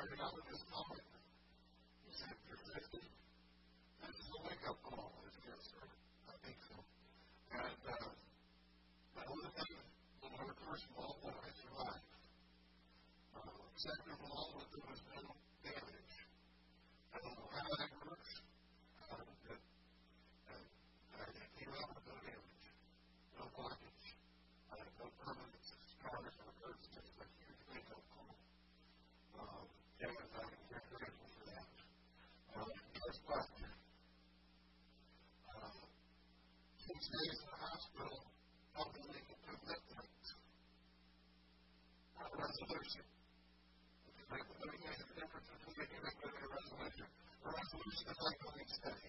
Cardinality stays in the hospital helping make a through. Not resolution. Because resolution makes a difference between making a good and a resolution. A resolution is like the next day.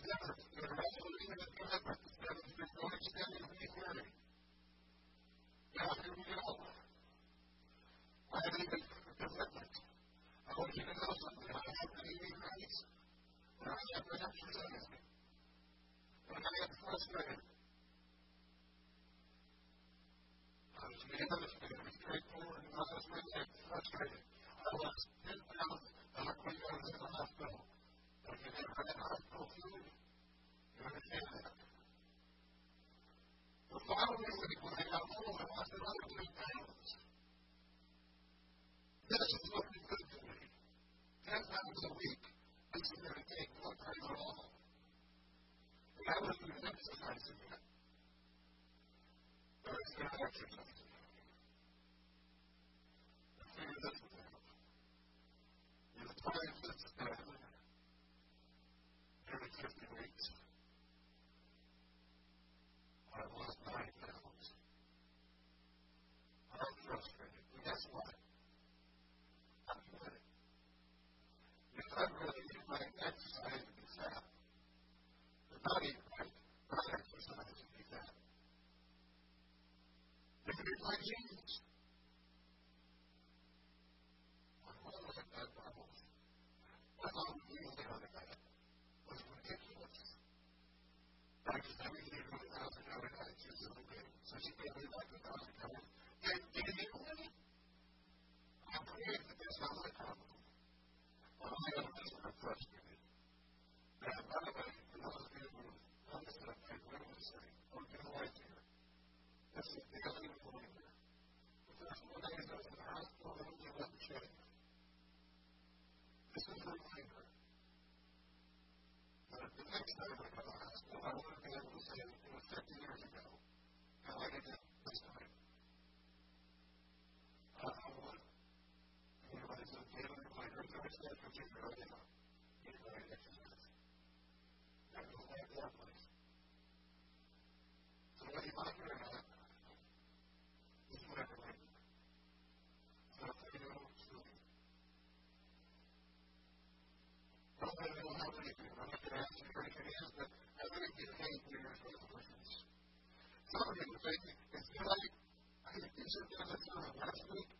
together server for the last, well, I want to be able to say it was 50 years ago, and I did it this time. I want, you know, as a family, my grandmother said, particularly now, Some of you are thinking, it's like I had a teacher tell us last week.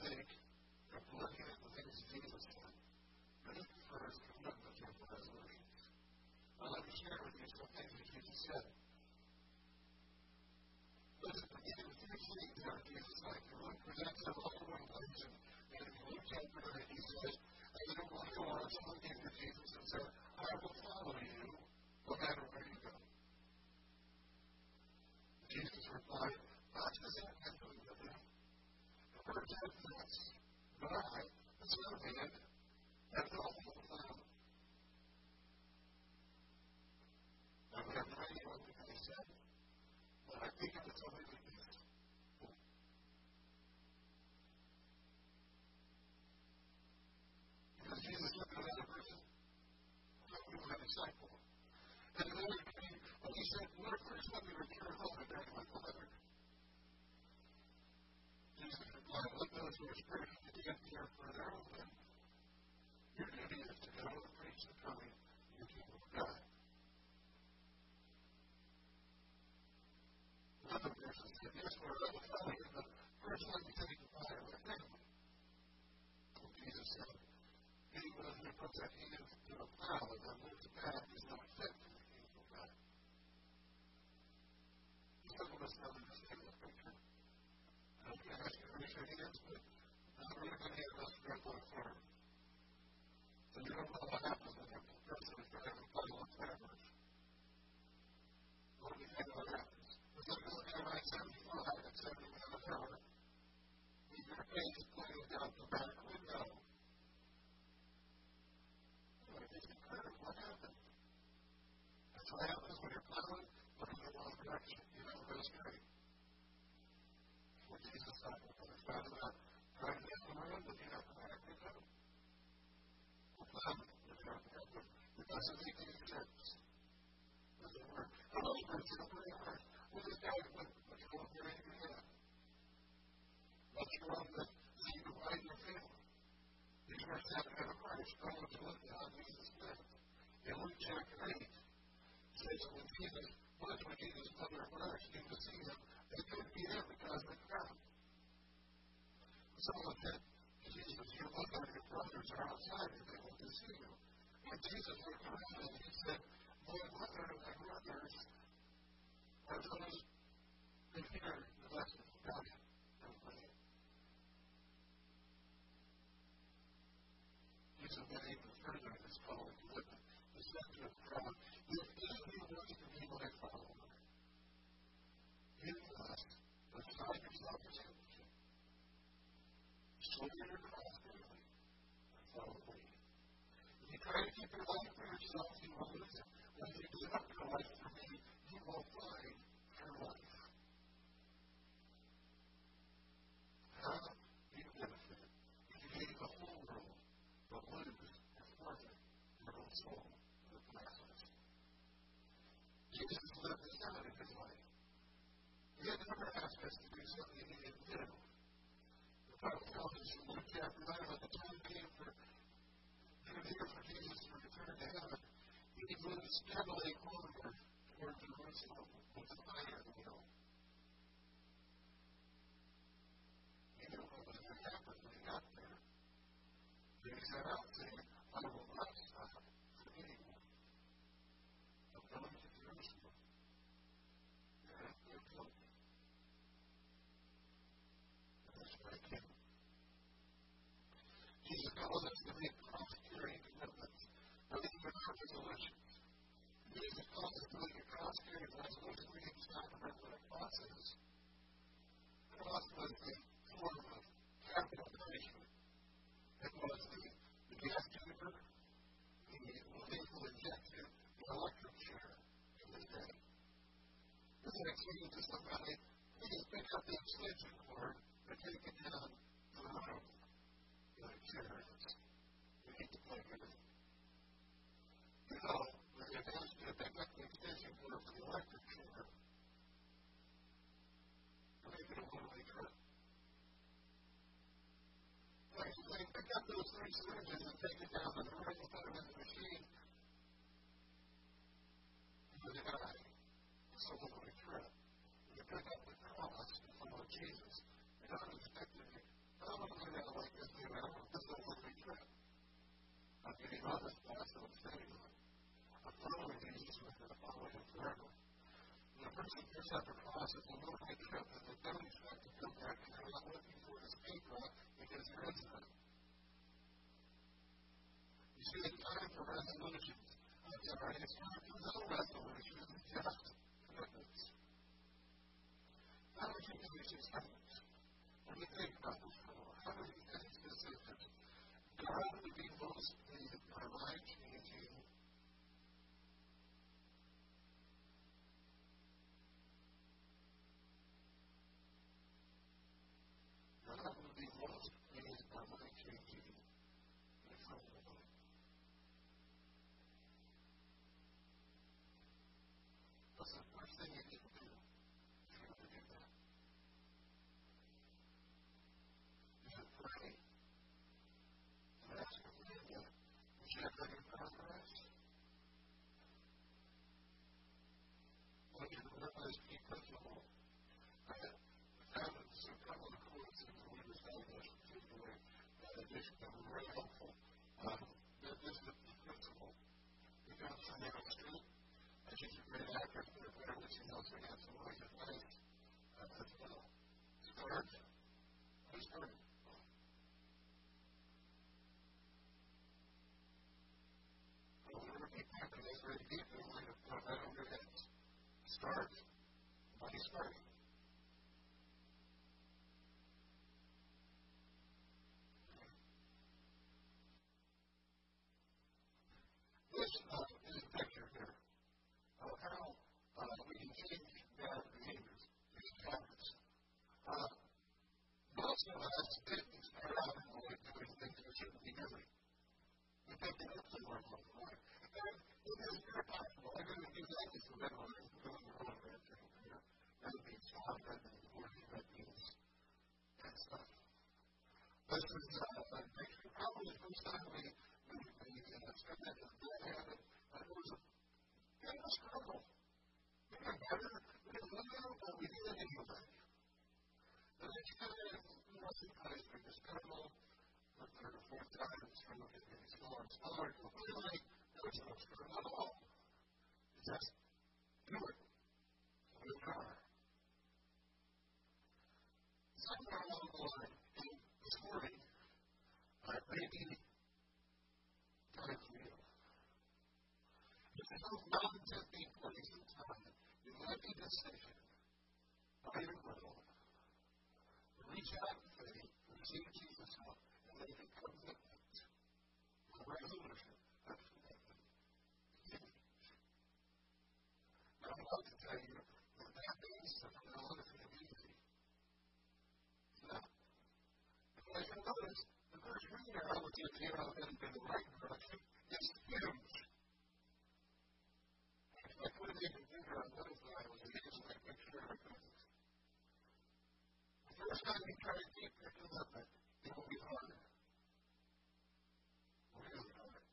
think if looking at the things Jesus said, we're looking for his kingdom to come for resolutions. I'd like to share with you some things that Jesus said. Let's begin with the things that Jesus like to presents us all in one place. And in Luke chapter 9, he says, I don't want to go on looking at Jesus and said, But I, as an man, have the whole your experience with the FDR what happens when you're plowing, look in the wrong direction. You're not going straight. What Jesus talk about? It's not about trying to get the you're not to have to We're plowing. We're to have them. It doesn't make any sense. Doesn't work. I love words. It don't really work. Well, this guy, what, what you want to? What's wrong with you can your family? These verses happen in a Christ. To look at how Jesus lived. In Luke chapter 8, conversation with Jesus, whether it's Jesus' mother or whatever, to see him. They couldn't be there because of the crowd. Someone said, Jesus, your mother and your brothers are outside and they want to see you. And Jesus looked around and he said, My mother and my brothers are those that hear the lesson of God. children are prosperity. That's how it works. If you try to keep your life for yourself, you will lose it. When you give up your life for me, you will find your life. How do benefit if you gave the whole world but lose and forfeit your own soul in the? Jesus lived this out in his life. He had never asked us to do something he didn't do. The Bible tells us time came for drew near for Jesus to return to heaven. He moved steadily onward toward Jerusalem with an iron will. He knew what was going to happen when he got there. But he set out saying, I will not stop for anyone. I'm going to Jerusalem. And I'm going to. And that's where I came. Jesus calls us to make cross-carrying commitments. Now, these are not resolutions. Jesus calls us to make a cross-carrying resolution. A is. Was the form of capital punishment. It was the, the gas chamber, the lethal injection, the electric chair in this day. This is to somebody, please pick up the extension cord and take it down to the room. The chair is. We need to play with it. You know, when you're asked to pick up the extension cord for the electric chair, you make it a one-way trip. Like, they pick up those three syringes and take it down the and put them in the machine. You would die. A one-way trip. You pick up the cross and follow Jesus, you're not expected to, I don't like this, you know, this is a one-way trip. I'm getting honest, that's what I'm saying. I'm following Jesus, to follow him forever. When a person picks up a cross, a one-way trip, and they don't expect to come back, and they're not looking for escape route because there is none. You see, it's time for resolutions. Would you. be most pleased by my changing God would be most pleased by my changing the front of the mind. What's the first thing you need to do if you're going to do that? Is it pray? And ask for forgiveness? Is it having progress? When you realize key principle, I found some couple of quotes in the Reader's Digest, particularly, uh, just that were very helpful. Um, that is the key principle. You got some on the street, and she's a great actress, but apparently she also has some really good advice as well. Start. I started. I'll never keep happening this very deep, and I'm going to put that on your heads. Start. By starting. This uh, is a picture here of how uh, we can change bad behaviors, these habits. Uh, most of us didn't start out in life doing things we shouldn't be doing. We think that that's the normal way. And it is very possible. I'm going to do that just a little bit. I'm going to go over it here. Red means stop, red means working, red means that stuff. This is uh, a picture, probably the first time we, we, we uh, started to do that. And it was a kind of a struggle. We got better, we know, but we did it anyway. And it's kind of, sometimes we just kind the third or fourth time, it's kind of getting smaller and smaller. But finally, there's no struggle at all. It's just do it. We are. Somewhere along the line, this morning, uh, maybe time for you. If don't know to be place and time, you make a decision, by your will, reach out in faith, receive Jesus' help, and make a commitment, a resolution, a commitment. Now, I'd like to tell you that that means that we're not going to be easy. No. Because you'll notice, the first reading I was in here, I was in the right direction, is huge. I couldn't even figure out what is that. I was using my picture of things. first time you try to keep your commitment, it will be hard. Really hard.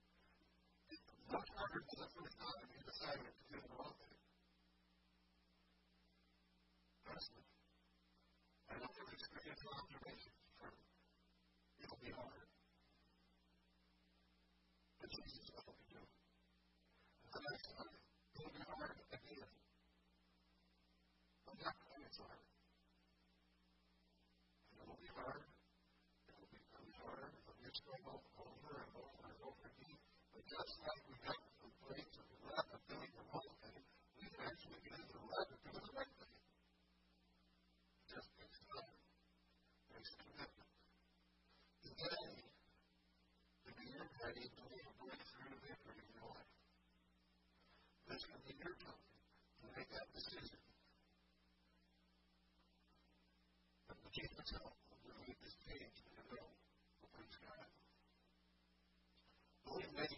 It's much harder than the first time you decided to do the wrong thing. Me. I know from experience and observation it'll be hard. But Jesus will doing. And the next time, it'll be hard again. But that time it's hard. just like we got from place of the left of doing the wrong thing, we can actually get into the left of doing the right thing. Just takes time. Takes commitment. Today, to be ready to live a breakthrough victory in your life. Be your time to make that decision. But the Jesus help will lead this page to the middle of praise God. Believe me,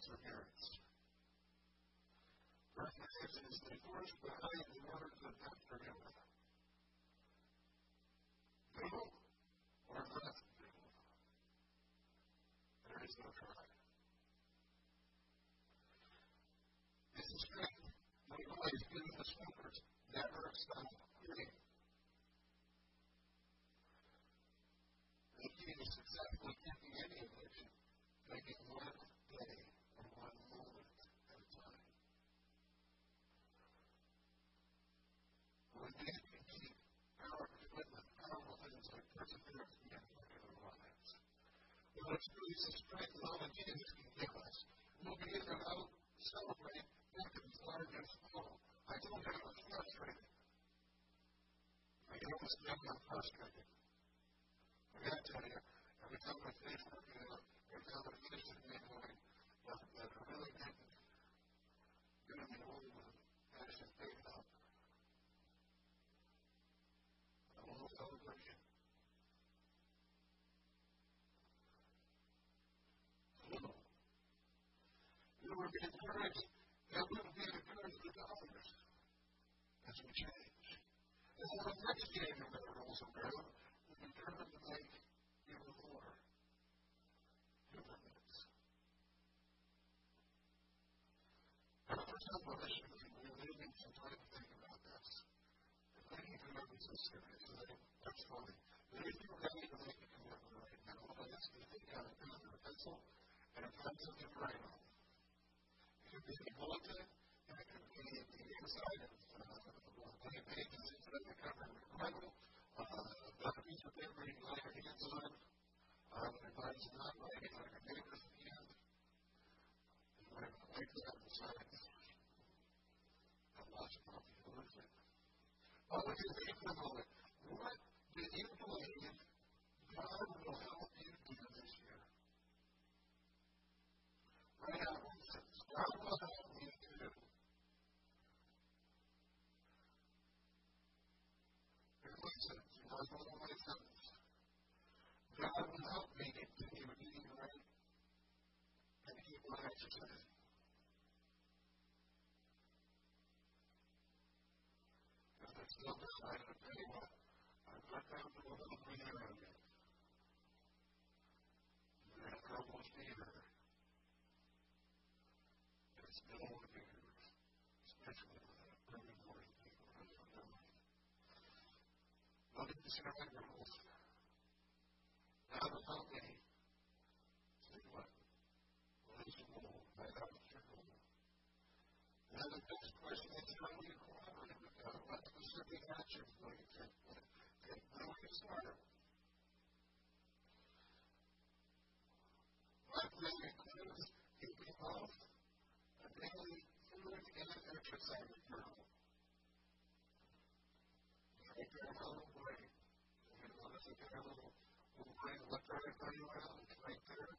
perseverance. Recognition is the force behind the words of not forgiven. Do or not do. There is no try. This is strength. No noise given the smokers. Never stop quitting. The key to successfully keeping any addiction, making one day which produces strength, love, and unity can give us. We'll begin to out celebrate large and small. I you I was frustrated. I get almost never frustrated. I gotta tell you, every time I finish working out, every time I finish it, I'm going, that, that really didn't do me all the passion paid up. A be encouraged, that we will be encouraged with others as we change. And the next January that rolls around, we're determined to make even more. And for some of we really need some time to think about this. And making commitments is serious, and that's. But if you're ready to make a commitment right now, all I ask you to out a pen or a pencil and a pencil to write on could be inside the the cover of the Bible. Got a piece of paper you lay your hands on. That of moment. What you God will help you? Right out God will help me too. And listen, you know, one of my sentence. God will help me continue eating right and keep on exercising. If it's still done, I can tell you I'm not down to a little green area yet. You're going to trouble either. surrender rules. God will help me. Say what? What is your goal? Find out what's your goal. Now the next question is how do you cooperate with God? What specific actions will you take? Okay, how do you start? My plan includes keeping off a daily food and exercise journal. Take care of my little brain get a little, little brain electronic brain around. Right there.